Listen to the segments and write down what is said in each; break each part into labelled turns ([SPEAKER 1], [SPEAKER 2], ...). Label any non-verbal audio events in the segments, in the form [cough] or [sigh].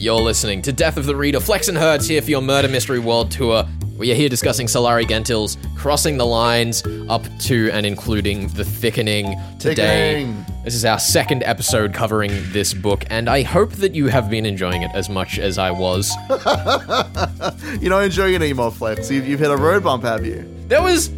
[SPEAKER 1] You're listening to Death of the Reader. Flex and Hertz here for your Murder Mystery World Tour. We are here discussing Sulari Gentill's Crossing the Lines up to and including The Thickening today.
[SPEAKER 2] Thickening.
[SPEAKER 1] This is our second episode covering this book, and I hope that you have been enjoying it as much as I was. [laughs]
[SPEAKER 2] You're not enjoying it anymore, Flex. You've, you've hit a road bump, have you?
[SPEAKER 1] There was.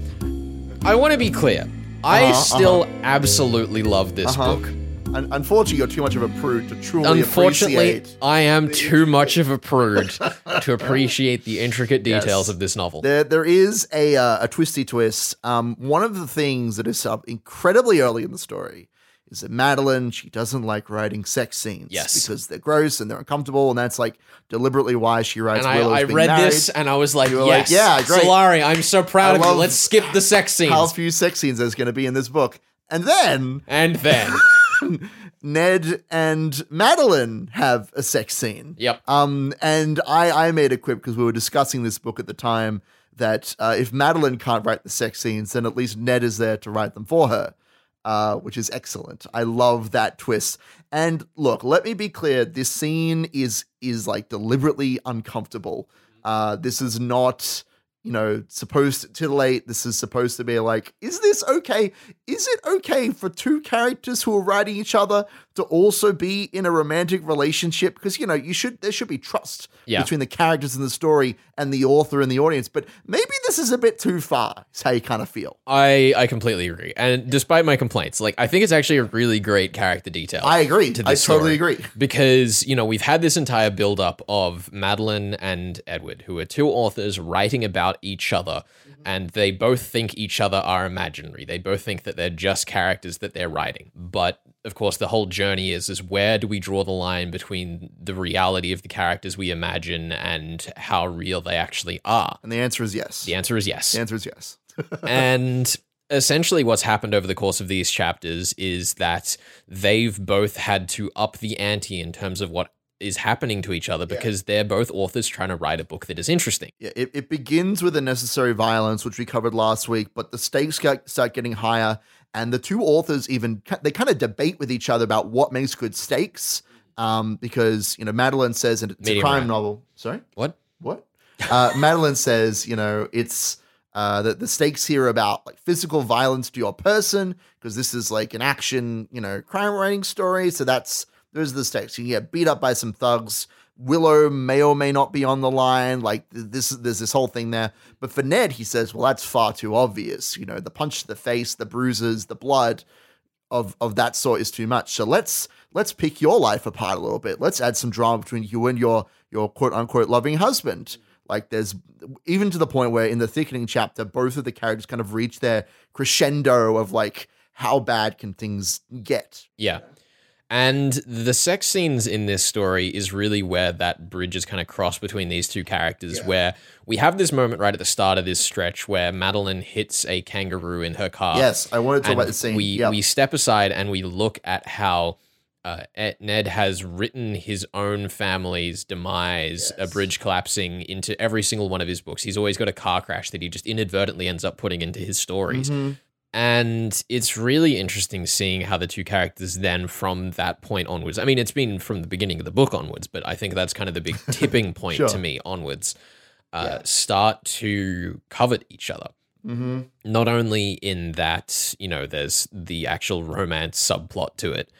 [SPEAKER 1] I want to be clear. I
[SPEAKER 2] Uh-huh,
[SPEAKER 1] still absolutely love this
[SPEAKER 2] Uh-huh.
[SPEAKER 1] book.
[SPEAKER 2] Un- unfortunately, you're too much of a prude to truly appreciate. Unfortunately.
[SPEAKER 1] I am too much of a prude [laughs] to appreciate the intricate details
[SPEAKER 2] Yes.
[SPEAKER 1] of this novel.
[SPEAKER 2] There, there is a uh, a twisty twist. Um, one of the things that is up incredibly early in the story is that Madeline she doesn't like writing sex scenes,
[SPEAKER 1] Yes.
[SPEAKER 2] because they're gross and they're uncomfortable, and that's like deliberately why she writes.
[SPEAKER 1] and I, read
[SPEAKER 2] married.
[SPEAKER 1] this and I was like, yes,
[SPEAKER 2] like, yeah, great.
[SPEAKER 1] Sulari, I'm so proud
[SPEAKER 2] I
[SPEAKER 1] of you. Let's skip the sex scenes.
[SPEAKER 2] How few sex scenes there's going to be in this book, and then
[SPEAKER 1] and then, [laughs]
[SPEAKER 2] Ned and Madeline have a sex scene.
[SPEAKER 1] yep.
[SPEAKER 2] Um, and I, I made a quip because we were discussing this book at the time that uh, if Madeline can't write the sex scenes, then at least Ned is there to write them for her, uh, which is excellent. I love that twist. And look, let me be clear: this scene is is like deliberately uncomfortable. Uh, this is not. You know, supposed to titillate. This is supposed to be like, is this okay? Is it okay for two characters who are writing each other to also be in a romantic relationship? Because you know, you should there should be trust
[SPEAKER 1] Yeah.
[SPEAKER 2] between the characters in the story and the author and the audience. But maybe this is a bit too far. Is how you kind of feel.
[SPEAKER 1] I, I completely agree. And despite my complaints, like I think it's actually a really great character detail.
[SPEAKER 2] I agree.
[SPEAKER 1] to
[SPEAKER 2] I totally agree.
[SPEAKER 1] because you know we've had this entire build up of Madeline and Edward, who are two authors writing about each other, mm-hmm. and they both think each other are imaginary. They both think that they're just characters that they're writing. But of course, the whole journey is is where do we draw the line between the reality of the characters we imagine and how real they actually are?
[SPEAKER 2] And the answer is yes.
[SPEAKER 1] The answer is yes
[SPEAKER 2] The answer is yes. [laughs]
[SPEAKER 1] and essentially what's happened over the course of these chapters is that they've both had to up the ante in terms of what is happening to each other because they're both authors trying to write a book that is interesting.
[SPEAKER 2] Yeah, it, it begins with unnecessary violence, which we covered last week, but the stakes start getting higher, and the two authors even they kind of debate with each other about what makes good stakes. Um, because you know, Madeline says, and it's
[SPEAKER 1] Medium
[SPEAKER 2] a crime novel. Sorry,
[SPEAKER 1] What?
[SPEAKER 2] what? Uh, Madeline says, you know, it's uh, that the stakes here are about like physical violence to your person because this is like an action, you know, crime writing story. So that's those are the stakes. You get beat up by some thugs. Willow may or may not be on the line. Like this, there's this whole thing there. But for Ned, he says, well, that's far too obvious. You know, the punch to the face, the bruises, the blood of of that sort is too much. So let's let's pick your life apart a little bit. Let's add some drama between you and your your quote unquote loving husband. Like there's even to the point where in the thickening chapter, both of the characters kind of reach their crescendo of like how bad can things get.
[SPEAKER 1] Yeah. And the sex scenes in this story is really where that bridge is kind of crossed between these two characters,
[SPEAKER 2] Yeah.
[SPEAKER 1] where we have this moment right at the start of this stretch where Madeline hits a kangaroo in her car.
[SPEAKER 2] yes, I wanted to talk about the scene.
[SPEAKER 1] We
[SPEAKER 2] Yep.
[SPEAKER 1] we step aside and we look at how uh, Ned has written his own family's demise, a bridge collapsing into every single one of his books. He's always got a car crash that he just inadvertently ends up putting into his stories.
[SPEAKER 2] Mhm.
[SPEAKER 1] And it's really interesting seeing how the two characters then, from that point onwards, I mean, it's been from the beginning of the book onwards, but I think that's kind of the big [laughs] tipping point
[SPEAKER 2] Sure.
[SPEAKER 1] to me onwards, uh,
[SPEAKER 2] Yeah.
[SPEAKER 1] start to covet each other
[SPEAKER 2] Mhm.
[SPEAKER 1] not only in that you know there's the actual romance subplot to it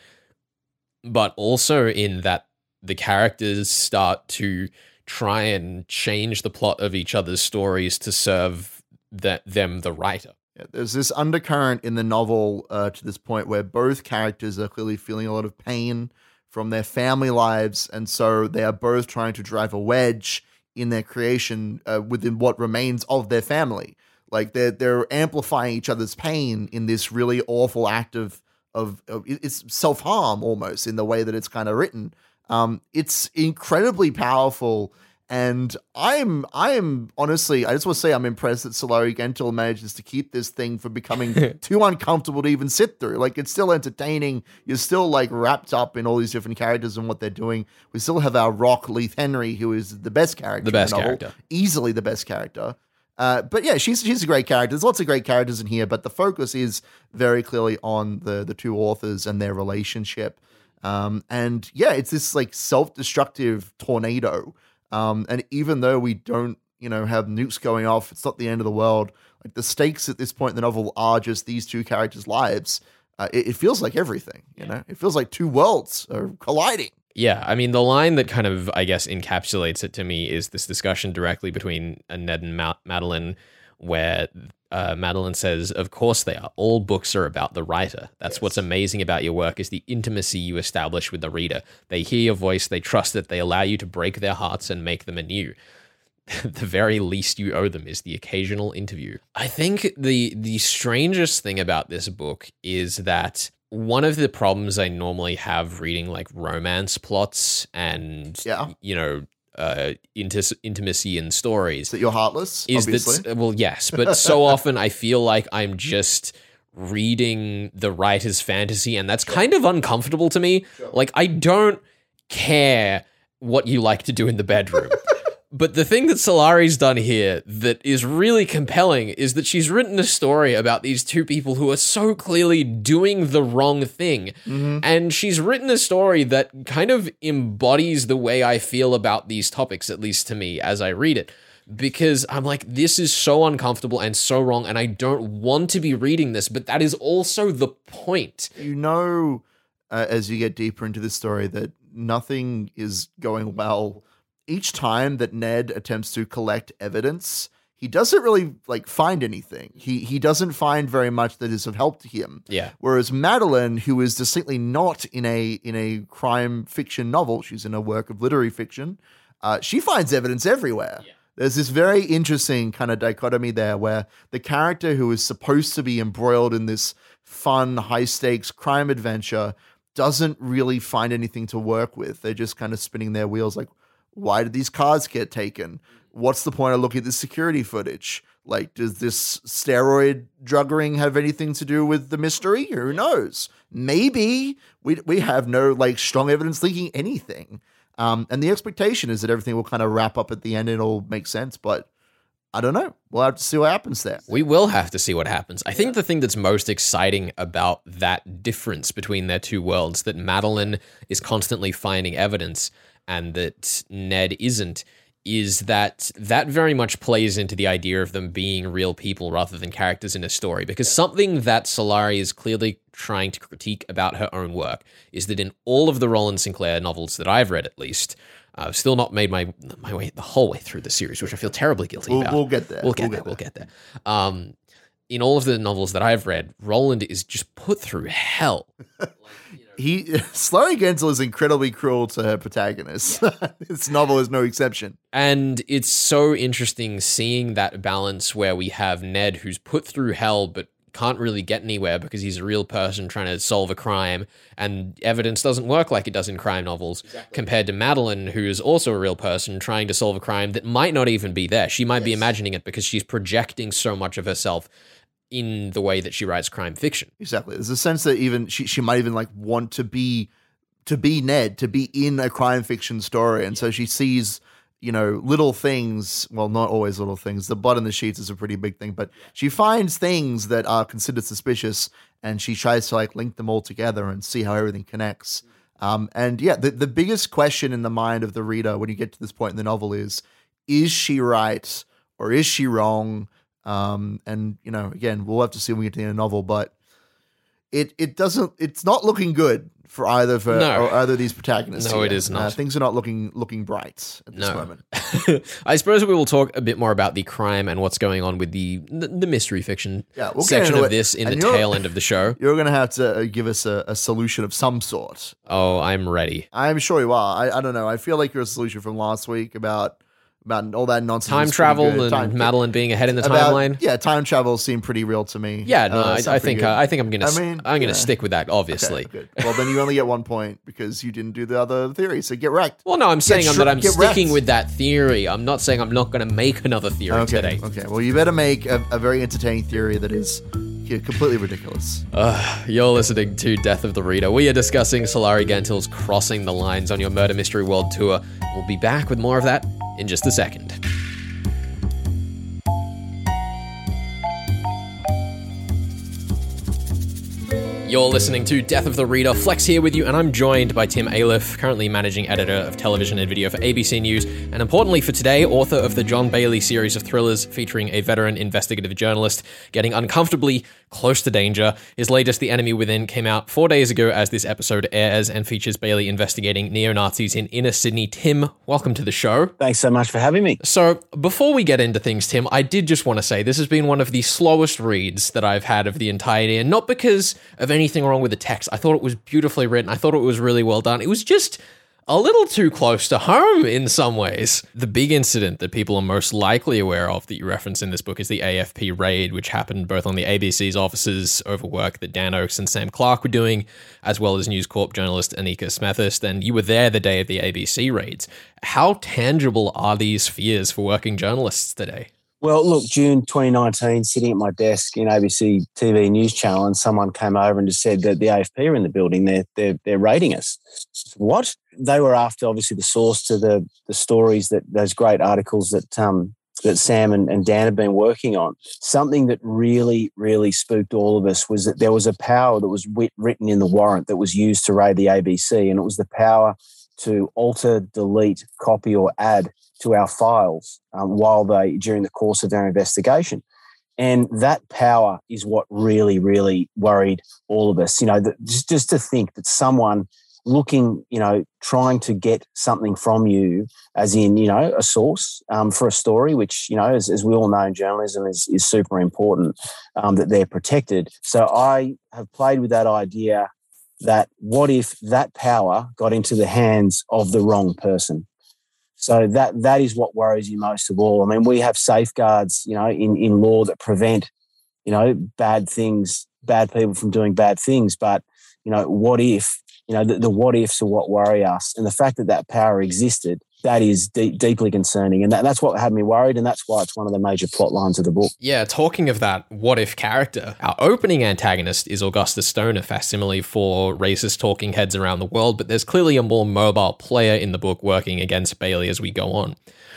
[SPEAKER 1] but also in that the characters start to try and change the plot of each other's stories to serve that them the writer
[SPEAKER 2] there's this undercurrent in the novel uh, to this point where both characters are clearly feeling a lot of pain from their family lives, and so they are both trying to drive a wedge in their creation uh, within what remains of their family. Like they're they're amplifying each other's pain in this really awful act of of, of it's self harm almost in the way that it's kind of written. Um, it's incredibly powerful And I'm I am honestly, I just want to say I'm impressed that Sulari Gentill manages to keep this thing from becoming [laughs] too uncomfortable to even sit through. Like it's still entertaining. You're still like wrapped up in all these different characters and what they're doing. We still have our Rock Leith Henry, who is the best character.
[SPEAKER 1] The best
[SPEAKER 2] in novel.
[SPEAKER 1] character.
[SPEAKER 2] Easily the best character. Uh, but yeah, she's she's a great character. There's lots of great characters in here, but the focus is very clearly on the the two authors and their relationship. Um, and yeah, it's this like self-destructive tornado. Um, and even though we don't, you know, have nukes going off, it's not the end of the world. Like the stakes at this point in the novel are just these two characters' lives. Uh, it, it feels like everything, you know. It feels like two worlds are colliding.
[SPEAKER 1] Yeah, I mean, the line that kind of, I guess, encapsulates it to me is this discussion directly between Ned and Ma- Madeline, where uh, Madeline says, "Of course they are. All books are about the writer. That's
[SPEAKER 2] Yes.
[SPEAKER 1] what's amazing about your work is the intimacy you establish with the reader. They hear your voice, they trust it, they allow you to break their hearts and make them anew." [laughs] the very least you owe them is the occasional interview. I think the the strangest thing about this book is that one of the problems I normally have reading like romance plots and
[SPEAKER 2] Yeah.
[SPEAKER 1] you know uh inti- intimacy in stories
[SPEAKER 2] Is that you're heartless?
[SPEAKER 1] is
[SPEAKER 2] obviously.
[SPEAKER 1] that well yes but so [laughs] often i feel like i'm just reading the writer's fantasy and that's kind of uncomfortable to me like i don't care what you like to do in the bedroom [laughs] but the thing that sulari's done here that is really compelling is that she's written a story about these two people who are so clearly doing the wrong thing and she's written a story that kind of embodies the way I feel about these topics, at least to me, as I read it. Because I'm like, this is so uncomfortable and so wrong, and I don't want to be reading this, but that is also the point.
[SPEAKER 2] you know uh, as you get deeper into this story that nothing is going well each time that ned attempts to collect evidence he doesn't really like find anything he he doesn't find very much that is of help to him
[SPEAKER 1] Yeah.
[SPEAKER 2] whereas madeline who is distinctly not in a in a crime fiction novel she's in a work of literary fiction uh, she finds evidence everywhere there's this very interesting kind of dichotomy there where the character who is supposed to be embroiled in this fun, high stakes crime adventure doesn't really find anything to work with. They're just kind of spinning their wheels like, why did these cars get taken? What's the point of looking at the security footage? Like, does this steroid drug ring have anything to do with the mystery? Who knows? Maybe we we have no like strong evidence linking anything. Um, and the expectation is that everything will kind of wrap up at the end and it'll make sense. But I don't know. We'll have to see what happens there.
[SPEAKER 1] We will have to see what happens. I think the thing that's most exciting about that difference between their two worlds, that Madeline is constantly finding evidence and that Ned isn't, is that that very much plays into the idea of them being real people rather than characters in a story. Because something that Sulari is clearly trying to critique about her own work is that in all of the Rowland Sinclair novels that I've read, at least, I've still not made my my way the whole way through the series, which I feel terribly guilty
[SPEAKER 2] We'll,
[SPEAKER 1] about.
[SPEAKER 2] we'll get there.
[SPEAKER 1] We'll get there. We'll get there. Um, in all of the novels that I've read, Rowland is just put through hell. [laughs]
[SPEAKER 2] He [laughs] Sulari Gentill is incredibly cruel to her protagonist. [laughs] this novel is no exception.
[SPEAKER 1] And it's so interesting seeing that balance where we have Ned who's put through hell but can't really get anywhere because he's a real person trying to solve a crime and evidence doesn't work like it does in crime novels compared to Madeline who's also a real person trying to solve a crime that might not even be there. She might be imagining it because she's projecting so much of herself in the way that she writes crime fiction.
[SPEAKER 2] Exactly. There's a sense that even she, she might even like want to be to be Ned, to be in a crime fiction story. And so she sees, you know, little things. Well, not always little things. The blood in the sheets is a pretty big thing, but she finds things that are considered suspicious and she tries to like link them all together and see how everything connects. Um, and yeah, the, the biggest question in the mind of the reader when you get to this point in the novel is is she right or is she wrong? Um, and you know, again, we'll have to see when we get to the end of the novel, but it it doesn't it's not looking good for either for
[SPEAKER 1] No.
[SPEAKER 2] or either of these protagonists.
[SPEAKER 1] No,
[SPEAKER 2] here.
[SPEAKER 1] it is
[SPEAKER 2] Uh,
[SPEAKER 1] not.
[SPEAKER 2] things are not looking looking bright at this
[SPEAKER 1] No.
[SPEAKER 2] moment. [laughs]
[SPEAKER 1] I suppose we will talk a bit more about the crime and what's going on with the the, mystery fiction
[SPEAKER 2] Yeah, we'll
[SPEAKER 1] section of
[SPEAKER 2] it.
[SPEAKER 1] this in
[SPEAKER 2] And
[SPEAKER 1] the tail end of the show. [laughs]
[SPEAKER 2] You're gonna have to uh, give us a, a solution of some sort.
[SPEAKER 1] Oh, I'm ready.
[SPEAKER 2] I'm sure you are. I, I don't know. I feel like you're a solution from last week about about all that nonsense.
[SPEAKER 1] Time travel and
[SPEAKER 2] Time-
[SPEAKER 1] Madeline being ahead in the
[SPEAKER 2] about-
[SPEAKER 1] timeline.
[SPEAKER 2] Yeah, time travel seemed pretty real to me.
[SPEAKER 1] Yeah, no,
[SPEAKER 2] Uh,
[SPEAKER 1] I, I think uh, I think I'm gonna
[SPEAKER 2] I mean,
[SPEAKER 1] I'm gonna stick with that. Obviously.
[SPEAKER 2] Okay. Well, then you only get one point because you didn't do the other theory. So get wrecked.
[SPEAKER 1] Well, no, I'm saying I'm,
[SPEAKER 2] shre-
[SPEAKER 1] that I'm
[SPEAKER 2] get
[SPEAKER 1] sticking
[SPEAKER 2] wrecked.
[SPEAKER 1] with that theory. I'm not saying I'm not going to make another theory
[SPEAKER 2] Okay.
[SPEAKER 1] today.
[SPEAKER 2] Okay. Well, you better make a, a very entertaining theory that is yeah, completely ridiculous.
[SPEAKER 1] Ugh, you're listening to Death of the Reader. We are discussing Sulari Gentill's Crossing the Lines on your Murder Mystery World Tour. We'll be back with more of that in just a second. You're listening to Death of the Reader. Flex here with you, and I'm joined by Tim Ayliffe, currently managing editor of television and video for ABC News, and importantly for today, author of the John Bailey series of thrillers featuring a veteran investigative journalist getting uncomfortably close to danger. His latest, The Enemy Within, came out four days ago as this episode airs and features Bailey investigating neo Nazis in inner Sydney. Tim, welcome to the show.
[SPEAKER 3] Thanks so much for having me.
[SPEAKER 1] So, before we get into things, Tim, I did just want to say this has been one of the slowest reads that I've had of the entire year, not because of anything wrong with the text. I thought it was beautifully written. I thought it was really well done. It was just a little too close to home in some ways. The big incident that people are most likely aware of that you reference in this book is the AFP raid, which happened both on the ABC's offices over work that Dan Oakes and Sam Clark were doing, as well as News Corp journalist Annika Smethurst. And you were there the day of the ABC raids. How tangible are these fears for working journalists today?
[SPEAKER 3] Well, look, June 2019, sitting at my desk in ABC TV News Channel, and someone came over and just said that the AFP are in the building. They're they're they're raiding us. What? They were after obviously the source to the the stories that those great articles that um that Sam and, and Dan have been working on. Something that really, really spooked all of us was that there was a power that was written in the warrant that was used to raid the ABC, and it was the power to alter, delete, copy, or add to our files um, while they during the course of their investigation. And that power is what really, really worried all of us. You know, that just, just to think that someone looking, you know, trying to get something from you, as in, you know, a source um, for a story, which, you know, as, as, we all know in journalism is, is super important um, that they're protected. So I have played with that idea that what if that power got into the hands of the wrong person? So that that is what worries you most of all. I mean, we have safeguards, you know, in, in law that prevent, you know, bad things, bad people from doing bad things. But you know, what if, you know, the, the what ifs are what worry us, and the fact that that power existed that is deep, deeply concerning. And that, that's what had me worried. And that's why it's one of the major plot lines of the book.
[SPEAKER 1] Yeah, talking of that what if character, our opening antagonist is Augustus Stone, a facsimile for racist talking heads around the world, but there's clearly a more mobile player in the book working against Bailey as we go on.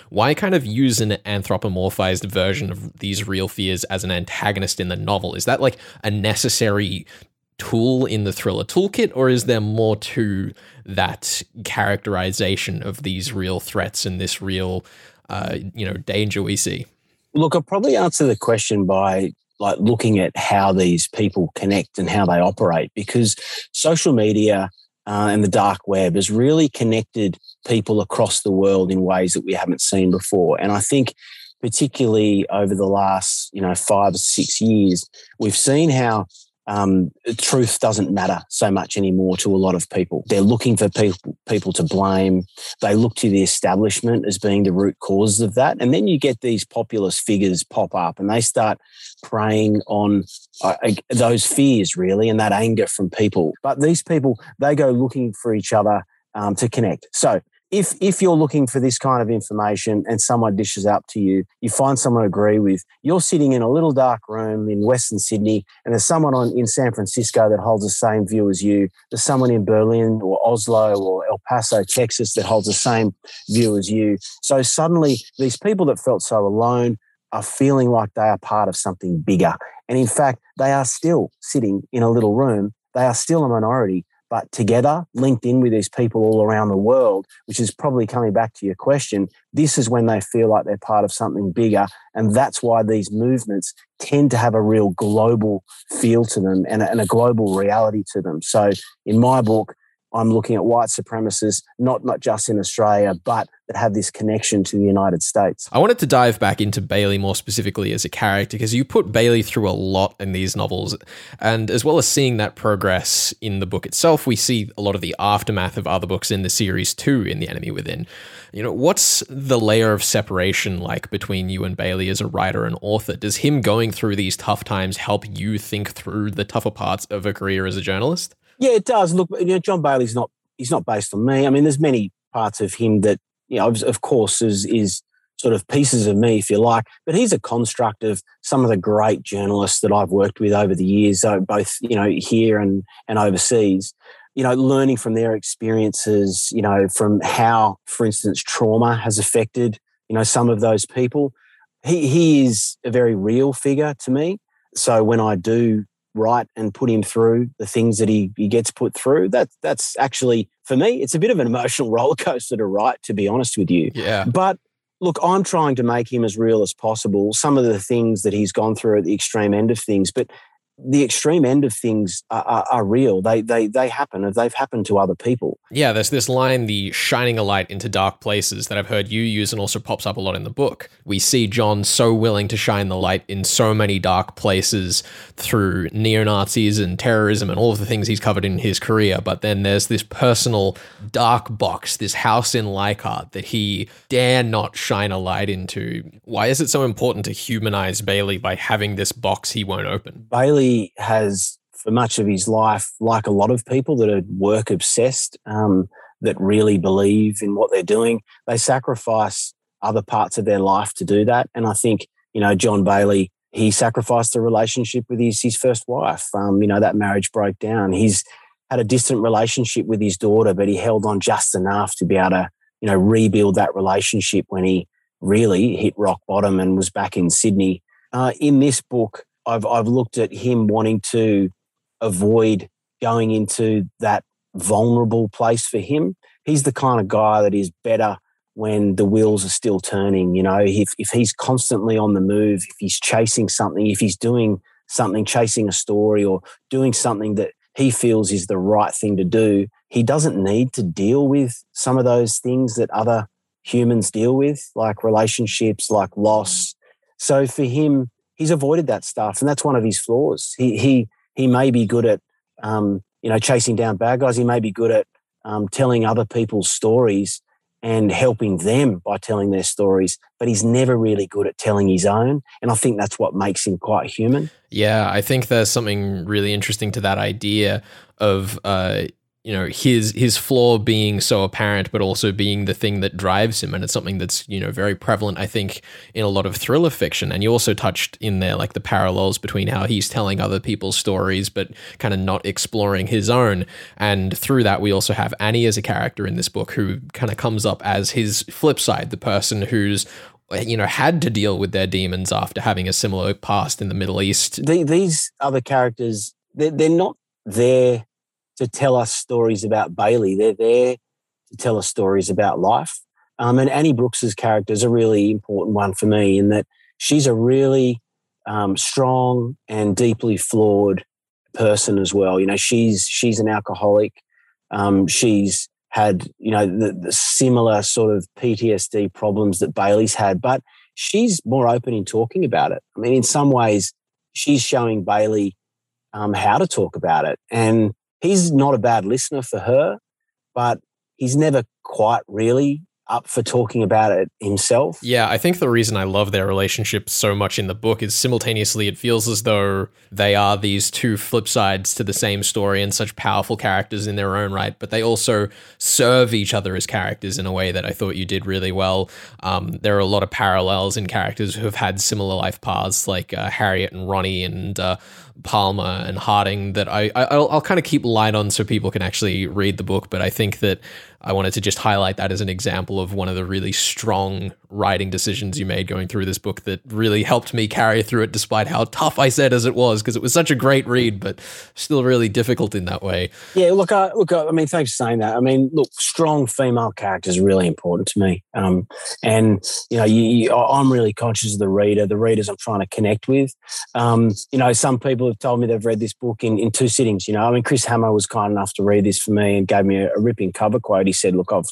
[SPEAKER 1] Why kind of use an anthropomorphized version of these real fears as an antagonist in the novel? Is that like a necessary tool in the thriller toolkit, or is there more to that characterization of these real threats and this real, uh, you know, danger we see?
[SPEAKER 3] Look, I'll probably answer the question by like looking at how these people connect and how they operate, because social media uh, and the dark web has really connected people across the world in ways that we haven't seen before. And I think particularly over the last you know five or six years we've seen how um, truth doesn't matter so much anymore to a lot of people. They're looking for people people to blame. They look to the establishment as being the root causes of that, and then you get these populist figures pop up, and they start preying on uh, those fears really and that anger from people. But these people they go looking for each other um, to connect. So if if you're looking for this kind of information and someone dishes up to you, you find someone agree with, you're sitting in a little dark room in Western Sydney, and there's someone on in San Francisco that holds the same view as you. There's someone in Berlin or Oslo or El Paso, Texas, that holds the same view as you. So suddenly, these people that felt so alone are feeling like they are part of something bigger. And in fact, they are still sitting in a little room. They are still a minority, but together, linked in with these people all around the world, which is probably coming back to your question, this is when they feel like they're part of something bigger. And that's why these movements tend to have a real global feel to them and a, and a global reality to them. So in my book, I'm looking at white supremacists, not, not just in Australia, but that have this connection to the United States.
[SPEAKER 1] I wanted to dive back into Bailey more specifically as a character because you put Bailey through a lot in these novels. And as well as seeing that progress in the book itself, we see a lot of the aftermath of other books in the series too in The Enemy Within. You know, what's the layer of separation like between you and Bailey as a writer and author? Does him going through these tough times help you think through the tougher parts of a career as a journalist?
[SPEAKER 3] Yeah, it does. Look, you know, John Bailey's not he's not based on me. I mean, there's many parts of him that you know, of course, is is sort of pieces of me, if you like. But he's a construct of some of the great journalists that I've worked with over the years, uh, both you know here and and overseas. You know, learning from their experiences. You know, from how, for instance, trauma has affected you know some of those people. He he is a very real figure to me. So when I do right and put him through the things that he, he gets put through. That that's actually for me, it's a bit of an [laughs] emotional roller coaster to write, to be honest with you.
[SPEAKER 1] Yeah.
[SPEAKER 3] But look, I'm trying to make him as real as possible. Some of the things that he's gone through at the extreme end of things, but the extreme end of things are, are, are, real. They they they happen, and they've happened to other people.
[SPEAKER 1] Yeah, there's this line, the shining a light into dark places, that I've heard you use, and also pops up a lot in the book. We see John so willing to shine the light in so many dark places through neo Nazis and terrorism and all of the things he's covered in his career. But then there's this personal dark box, this house in Leichhardt that he dare not shine a light into. Why is it so important to humanize Bailey by having this box he won't open?
[SPEAKER 3] Bailey has, for much of his life, like a lot of people that are work obsessed, um, that really believe in what they're doing, they sacrifice other parts of their life to do that. And I think, you know, John Bailey, he sacrificed the relationship with his, his first wife. Um, you know, that marriage broke down. He's had a distant relationship with his daughter, but he held on just enough to be able to, you know, rebuild that relationship when he really hit rock bottom and was back in Sydney. Uh, in this book, I've I've looked at him wanting to avoid going into that vulnerable place for him. He's the kind of guy that is better when the wheels are still turning. You know, if if he's constantly on the move, if he's chasing something, if he's doing something, chasing a story or doing something that he feels is the right thing to do, he doesn't need to deal with some of those things that other humans deal with, like relationships, like loss. So for him, he's avoided that stuff, and that's one of his flaws. He he he may be good at um, you know chasing down bad guys. He may be good at um, telling other people's stories and helping them by telling their stories, but he's never really good at telling his own. And I think that's what makes him quite human.
[SPEAKER 1] Yeah, I think there's something really interesting to that idea of. Uh, you know his his flaw being so apparent but also being the thing that drives him. And it's something that's you know very prevalent i think in a lot of thriller fiction. And you also touched in there like the parallels between how he's telling other people's stories but kind of not exploring his own. And through that we also have annie as a character in this book who kind of comes up as his flip side the person who's you know had to deal with their demons after having a similar past in the middle east.
[SPEAKER 3] The, these other characters they're not there to tell us stories about Bailey. They're there to tell us stories about life. Um, and Annie Brooks's character is a really important one for me in that she's a really um, strong and deeply flawed person as well. You know, she's she's an alcoholic. Um, she's had you know the, the, similar sort of PTSD problems that Bailey's had, but she's more open in talking about it. I mean, in some ways, she's showing Bailey um, how to talk about it, and he's not a bad listener for her, but he's never quite really up for talking about it himself.
[SPEAKER 1] Yeah, I think the reason I love their relationship so much in the book is simultaneously it feels as though they are these two flip sides to the same story and such powerful characters in their own right, but they also serve each other as characters in a way that I thought you did really well. Um, there are a lot of parallels in characters who have had similar life paths, like uh, Harriet and Ronnie and uh, Palmer and Harding that I, I will I'll kind of keep light on so people can actually read the book. But I think that I wanted to just highlight that as an example of one of the really strong writing decisions you made going through this book that really helped me carry through it, despite how tough I said as it was, because it was such a great read, but still really difficult in that way.
[SPEAKER 3] Yeah, look, uh, look, I mean, thanks for saying that. I mean, look, strong female characters are really important to me, um, and you know, you, you, I'm really conscious of the reader, the readers I'm trying to connect with. Um, you know, some people have told me they've read this book in, in two sittings. You know, I mean, Chris Hammer was kind enough to read this for me and gave me a, a ripping cover quote. He said, "Look, I've,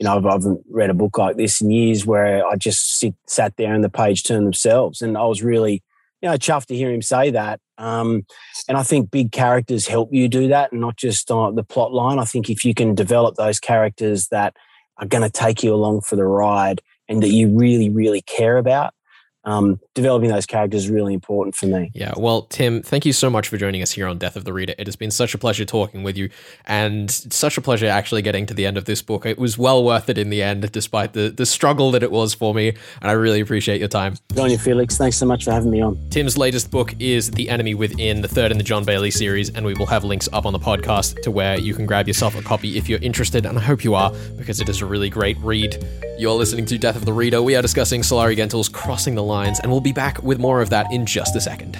[SPEAKER 3] you know, I've, I haven't read a book like this in years where I just sit, sat there and the page turned themselves." And I was really, you know, chuffed to hear him say that. Um, and I think big characters help you do that, and not just on the plot line. I think if you can develop those characters that are going to take you along for the ride and that you really, really care about, um, developing those characters is really important for me.
[SPEAKER 1] Yeah. Well, Tim, thank you so much for joining us here on Death of the Reader. It has been such a pleasure talking with you and such a pleasure actually getting to the end of this book. It was well worth it in the end, despite the, the struggle that it was for me. And I really appreciate your time.
[SPEAKER 3] You, Felix. Thanks so much for having me on.
[SPEAKER 1] Tim's latest book is The Enemy Within, the third in the John Bailey series. And we will have links up on the podcast to where you can grab yourself a copy if you're interested. And I hope you are, because it is a really great read. You're listening to Death of the Reader. We are discussing Sulari Gentill's Crossing the lines, and we'll be back with more of that in just a second.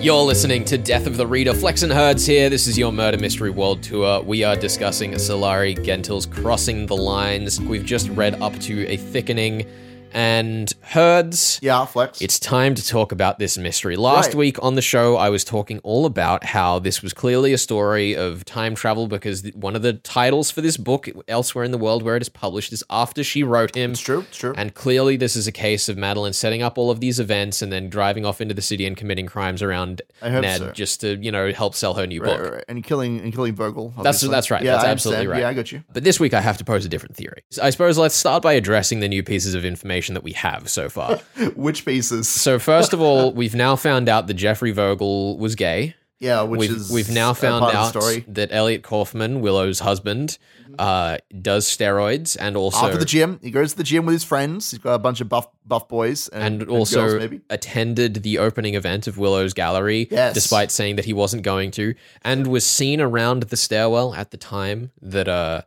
[SPEAKER 1] You're listening to Death of the Reader. Flex and Herds here. This is your Murder Mystery World Tour. We are discussing Sulari Gentill's Crossing the Lines. We've just read up to a thickening and Herds.
[SPEAKER 2] Yeah, Flex.
[SPEAKER 1] It's time to talk about this mystery. Last
[SPEAKER 2] Right.
[SPEAKER 1] week on the show, I was talking all about how this was clearly a story of time travel because th- one of the titles for this book, elsewhere in the world where it is published, is after she wrote him.
[SPEAKER 2] it's true. It's true.
[SPEAKER 1] And clearly, this is a case of Madeline setting up all of these events and then driving off into the city and committing crimes around
[SPEAKER 2] I hope
[SPEAKER 1] Ned
[SPEAKER 2] so.
[SPEAKER 1] just to, you know, help sell her new book.
[SPEAKER 2] right, right. And killing and killing Vogel.
[SPEAKER 1] That's
[SPEAKER 2] obviously.
[SPEAKER 1] that's right.
[SPEAKER 2] Yeah,
[SPEAKER 1] that's
[SPEAKER 2] I
[SPEAKER 1] absolutely
[SPEAKER 2] understand.
[SPEAKER 1] right.
[SPEAKER 2] Yeah, I got you.
[SPEAKER 1] But this week, I have to pose a different theory. I suppose let's start by addressing the new pieces of information that we have so far. [laughs]
[SPEAKER 2] Which pieces?
[SPEAKER 1] so first of all, we've now found out that Jeffrey Vogel was gay.
[SPEAKER 2] Yeah, which
[SPEAKER 1] we've,
[SPEAKER 2] is
[SPEAKER 1] we've now found out that Elliot Kaufman, Willow's husband, uh, does steroids and also
[SPEAKER 2] After the gym, he goes to the gym with his friends. He's got a bunch of buff buff boys and,
[SPEAKER 1] and also
[SPEAKER 2] girls,
[SPEAKER 1] attended the opening event of Willow's Gallery,
[SPEAKER 2] Yes.
[SPEAKER 1] despite saying that he wasn't going to, and was seen around the stairwell at the time that uh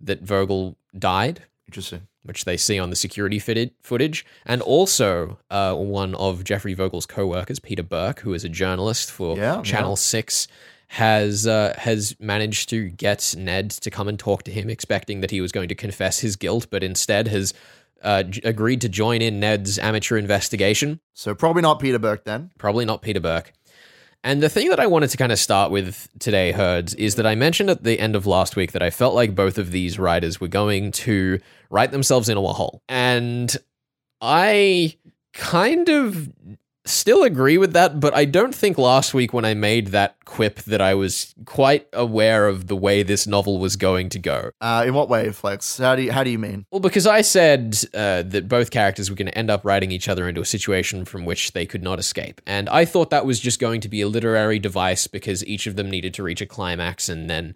[SPEAKER 1] that Vogel died,
[SPEAKER 2] Interesting.
[SPEAKER 1] Which they see on the security fitted footage, and also uh, one of Jeffrey Vogel's co-workers, Peter Burke, who is a journalist for
[SPEAKER 2] Yeah,
[SPEAKER 1] Channel
[SPEAKER 2] yeah.
[SPEAKER 1] Six. Has uh, has managed to get Ned to come and talk to him, expecting that he was going to confess his guilt, but instead has uh, j- agreed to join in Ned's amateur investigation.
[SPEAKER 2] So probably not Peter Burke then.
[SPEAKER 1] Probably not Peter Burke. And the thing that I wanted to kind of start with today, Herds, is that I mentioned at the end of last week that I felt like both of these writers were going to write themselves into a hole. And I kind of still agree with that, but I don't think last week when I made that quip that I was quite aware of the way this novel was going to go.
[SPEAKER 2] Uh, in what way, Flex? How do you how do you mean?
[SPEAKER 1] Well, because I said uh, that both characters were going to end up writing each other into a situation from which they could not escape. And I thought that was just going to be a literary device because each of them needed to reach a climax and then,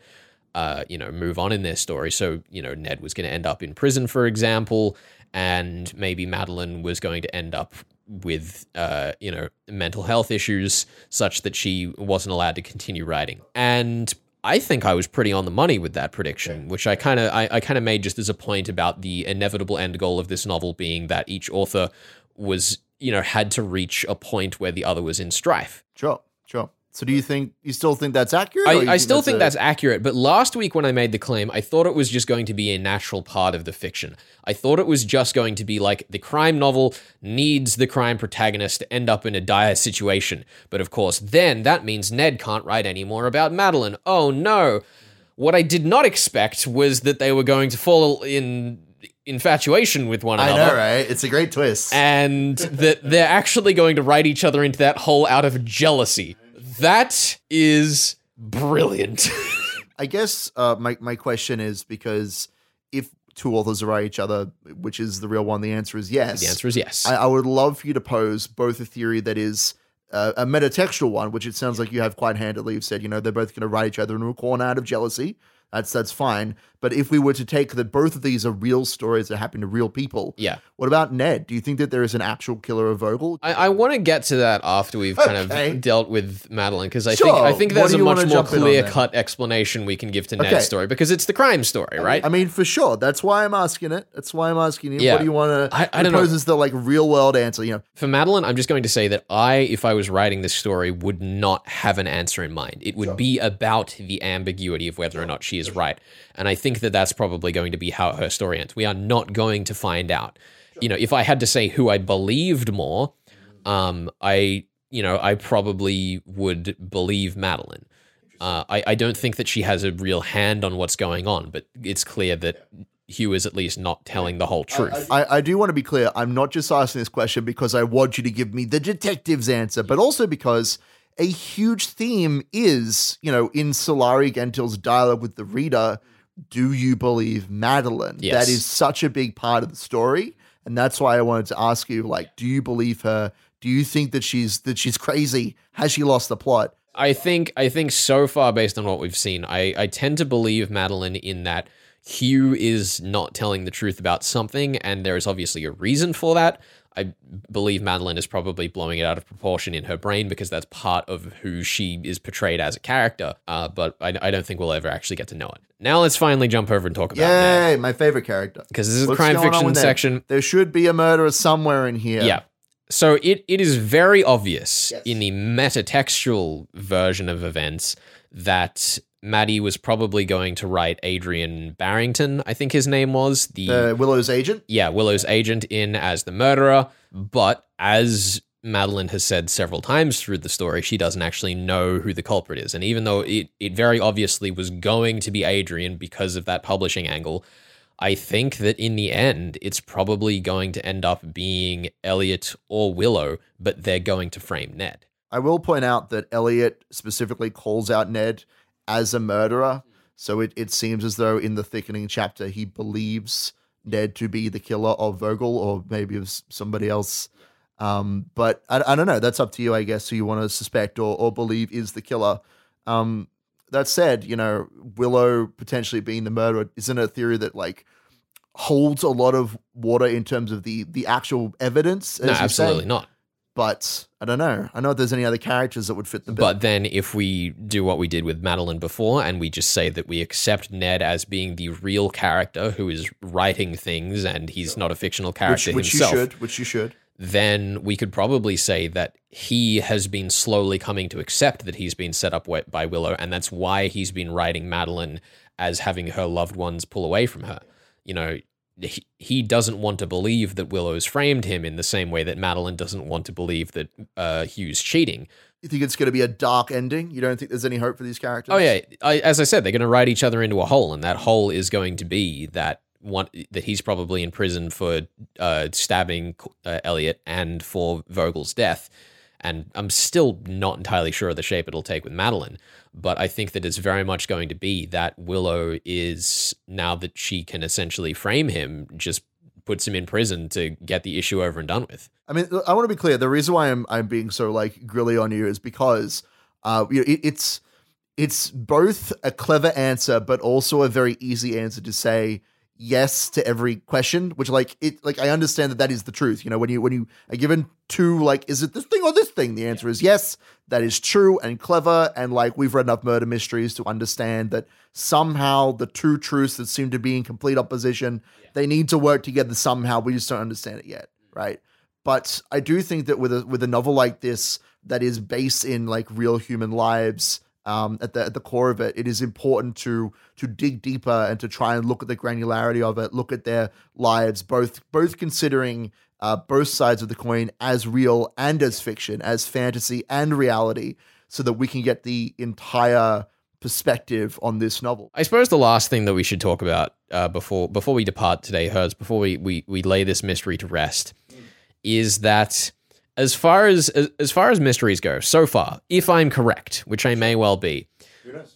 [SPEAKER 1] uh, you know, move on in their story. So, you know, Ned was going to end up in prison, for example, and maybe Madeline was going to end up with, uh, you know, mental health issues such that she wasn't allowed to continue writing. And I think I was pretty on the money with that prediction, which I kind of I, I kind of made just as a point about the inevitable end goal of this novel being that each author was you know had to reach a point where the other was in strife.
[SPEAKER 2] Sure, sure. So do you think you still think that's accurate?
[SPEAKER 1] I, I still think
[SPEAKER 2] a-
[SPEAKER 1] that's accurate, but last week when I made the claim, I thought it was just going to be a natural part of the fiction. I thought it was just going to be like the crime novel needs the crime protagonist to end up in a dire situation. But of course, then that means Ned can't write any more about Madeline. Oh no. What I did not expect was that they were going to fall in infatuation with one another.
[SPEAKER 2] I know, right? It's a great twist.
[SPEAKER 1] and that they're actually going to write each other into that hole out of jealousy. That is brilliant. [laughs]
[SPEAKER 2] I guess uh, my my question is because if two authors write each other, which is the real one, the answer is yes.
[SPEAKER 1] the answer is yes.
[SPEAKER 2] I, I would love for you to pose both a theory that is uh, a metatextual one, which it sounds like you have quite handily. You've said, you know, they're both going to write each other into a corner out of jealousy. That's that's fine. But if we were to take that both of these are real stories that happen to real people,
[SPEAKER 1] yeah.
[SPEAKER 2] what about Ned? Do you think that there is an actual killer of Vogel?
[SPEAKER 1] I, I want to get to that after we've kind of dealt with Madeline because I
[SPEAKER 2] Sure.
[SPEAKER 1] think I think there's a much more
[SPEAKER 2] jump in on
[SPEAKER 1] clear cut explanation we can give to
[SPEAKER 2] Okay.
[SPEAKER 1] Ned's story because it's the crime story, right?
[SPEAKER 2] I mean, for sure. That's why I'm asking it. That's why I'm asking you.
[SPEAKER 1] Yeah.
[SPEAKER 2] What do you want to
[SPEAKER 1] I- I don't know.
[SPEAKER 2] propose as the like real world answer? You know,
[SPEAKER 1] For Madeline, I'm just going to say that I, if I was writing this story, would not have an answer in mind. It would be about the ambiguity of whether or not she is right. And I think that that's probably going to be how her story ends. We are not going to find out. You know, if I had to say who I believed more, um, I, you know, I probably would believe Madeline. Uh, I, I don't think that she has a real hand on what's going on, but it's clear that Hugh is at least not telling the whole truth.
[SPEAKER 2] I, I do want to be clear. I'm not just asking this question because I want you to give me the detective's answer, but also because a huge theme is, you know, in Sulari Gentill's dialogue with the reader, do you believe Madeline?
[SPEAKER 1] Yes.
[SPEAKER 2] That is such a big part of the story. And that's why I wanted to ask you, like, do you believe her? Do you think that she's that she's crazy? Has she lost the plot?
[SPEAKER 1] I think I think so far, based on what we've seen, I, I tend to believe Madeline in that Hugh is not telling the truth about something, and there is obviously a reason for that. I believe Madeline is probably blowing it out of proportion in her brain because that's part of who she is portrayed as a character. Uh, but I, I don't think we'll ever actually get to know it. Now let's finally jump over and talk about Ned.
[SPEAKER 2] Yay, my favorite character.
[SPEAKER 1] Because this is the crime fiction
[SPEAKER 2] Ned?
[SPEAKER 1] section.
[SPEAKER 2] There should be a murderer somewhere in here.
[SPEAKER 1] Yeah. So it, it is very obvious
[SPEAKER 2] Yes.
[SPEAKER 1] in the metatextual version of events that Maddie was probably going to write Adrian Barrington, I think his name was, the
[SPEAKER 2] Uh, Willow's agent.
[SPEAKER 1] yeah, Willow's agent in as the murderer. But as Madeline has said several times through the story, she doesn't actually know who the culprit is. And even though it, it very obviously was going to be Adrian because of that publishing angle, I think that in the end, it's probably going to end up being Elliot or Willow, but they're going to frame Ned.
[SPEAKER 2] I will point out that Elliot specifically calls out Ned as a murderer. So it, it seems as though in the thickening chapter, he believes Ned to be the killer of Vogel or maybe of somebody else. Um, but I, I don't know. That's up to you, I guess, who you want to suspect or, or believe is the killer. Um, that said, you know, Willow potentially being the murderer isn't a theory that like holds a lot of water in terms of the the actual evidence.
[SPEAKER 1] No,
[SPEAKER 2] as you say.
[SPEAKER 1] absolutely not.
[SPEAKER 2] But I don't know. I know if there's any other characters that would fit the bill.
[SPEAKER 1] But then, if we do what we did with Madeline before, and we just say that we accept Ned as being the real character who is writing things, and he's not a fictional
[SPEAKER 2] which,
[SPEAKER 1] character
[SPEAKER 2] which
[SPEAKER 1] himself,
[SPEAKER 2] you should, which you should.
[SPEAKER 1] then we could probably say that he has been slowly coming to accept that he's been set up by Willow, and that's why he's been writing Madeline as having her loved ones pull away from her. You know, he, he doesn't want to believe that Willow's framed him in the same way that Madeline doesn't want to believe that uh, Hugh's cheating.
[SPEAKER 2] You think it's going to be a dark ending? You don't think there's any hope for these characters?
[SPEAKER 1] Oh yeah, I, as I said, they're going to ride each other into a hole, and that hole is going to be that one that he's probably in prison for uh, stabbing uh, Elliot and for Vogel's death. And I'm still not entirely sure of the shape it'll take with Madeline, but I think that it's very much going to be that Willow is now that she can essentially frame him, just puts him in prison to get the issue over and done with.
[SPEAKER 2] I mean, I want to be clear. The reason why I'm I'm being so like grilly on you is because uh, you know, it, it's it's both a clever answer, but also a very easy answer to say yes to every question. Which like it like I understand that that is the truth. You know, when you when you are given two like, is it this thing or this thing? The answer is yes. That is true and clever. And like we've read enough murder mysteries to understand that somehow the two truths that seem to be in complete opposition, they need to work together somehow. We just don't understand it yet, mm. right? But I do think that with a with a novel like this that is based in like real human lives, um, at the at the core of it, it is important to to dig deeper and to try and look at the granularity of it, look at their lives, both both considering uh, both sides of the coin as real and as fiction, as fantasy and reality, so that we can get the entire perspective on this novel.
[SPEAKER 1] I suppose the last thing that we should talk about uh, before before we depart today, Herz, before we, we we lay this mystery to rest, is that as far as, as as far as mysteries go, so far, if I'm correct, which I may well be,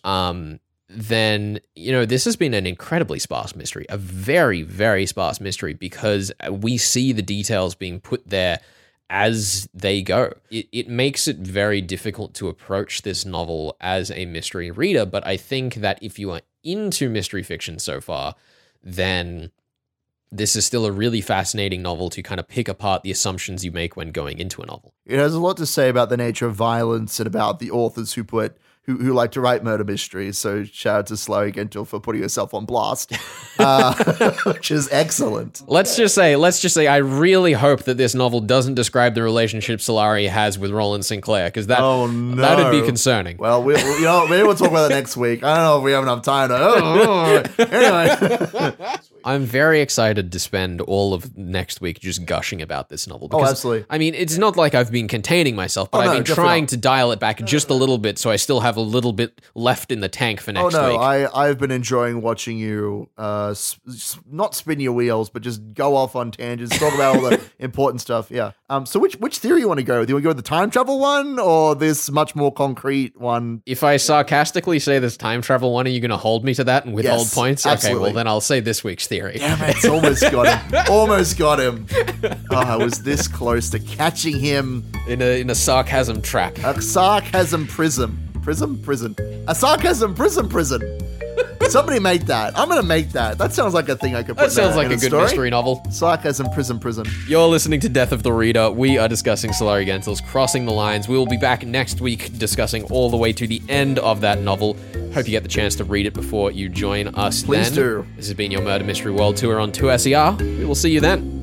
[SPEAKER 1] um, then you know this has been an incredibly sparse mystery, a very very sparse mystery because we see the details being put there as they go. It, it makes it very difficult to approach this novel as a mystery reader, but I think that if you are into mystery fiction so far, then this is still a really fascinating novel to kind of pick apart the assumptions you make when going into a novel.
[SPEAKER 2] It has a lot to say about the nature of violence and about the authors who put who, who like to write murder mysteries. So shout out to Sulari Gentill for putting herself on blast, uh, [laughs] which is excellent.
[SPEAKER 1] Let's just say, let's just say, I really hope that this novel doesn't describe the relationship Sulari has with Rowland Sinclair, because that
[SPEAKER 2] Oh, no.
[SPEAKER 1] that'd be concerning.
[SPEAKER 2] Well, we, you know, maybe we'll talk about that next week. I don't know if we have enough time to. Oh, anyway, [laughs]
[SPEAKER 1] I'm very excited to spend all of next week just gushing about this novel.
[SPEAKER 2] Oh, absolutely.
[SPEAKER 1] I mean, it's not like I've been containing myself, but
[SPEAKER 2] Oh,
[SPEAKER 1] I've
[SPEAKER 2] no,
[SPEAKER 1] been trying
[SPEAKER 2] not.
[SPEAKER 1] to dial it back just a little bit, so I still have a little bit left in the tank for
[SPEAKER 2] oh
[SPEAKER 1] next
[SPEAKER 2] no,
[SPEAKER 1] week.
[SPEAKER 2] I I've been enjoying watching you, uh, not spin your wheels, but just go off on tangents, talk about all the [laughs] important stuff. Yeah. Um. So which which theory you want to go? with? Do you want to go with the time travel one or this much more concrete one?
[SPEAKER 1] if I sarcastically say this time travel one, are you going to hold me to that and withhold
[SPEAKER 2] Yes,
[SPEAKER 1] points? Okay, well then I'll say this week's theory.
[SPEAKER 2] Damn it! Almost got him. [laughs] Almost got him. Oh, I was this close to catching him.
[SPEAKER 1] In a in a sarcasm trap.
[SPEAKER 2] A sarcasm prism. Prism? Prison. A sarcasm prism prison. Somebody make that. I'm gonna make that. That sounds like a thing I could put
[SPEAKER 1] That sounds like a good
[SPEAKER 2] story.
[SPEAKER 1] mystery novel.
[SPEAKER 2] Sarcasm prison. Prison
[SPEAKER 1] you're listening to Death of the Reader. We are discussing Sulari Gentill's Crossing the Lines. We will be back next week discussing all the way to the end of that novel. Hope you get the chance to read it before you join us
[SPEAKER 2] Please
[SPEAKER 1] then.
[SPEAKER 2] do.
[SPEAKER 1] This has been your Murder Mystery World Tour on 2SER. We will see you then.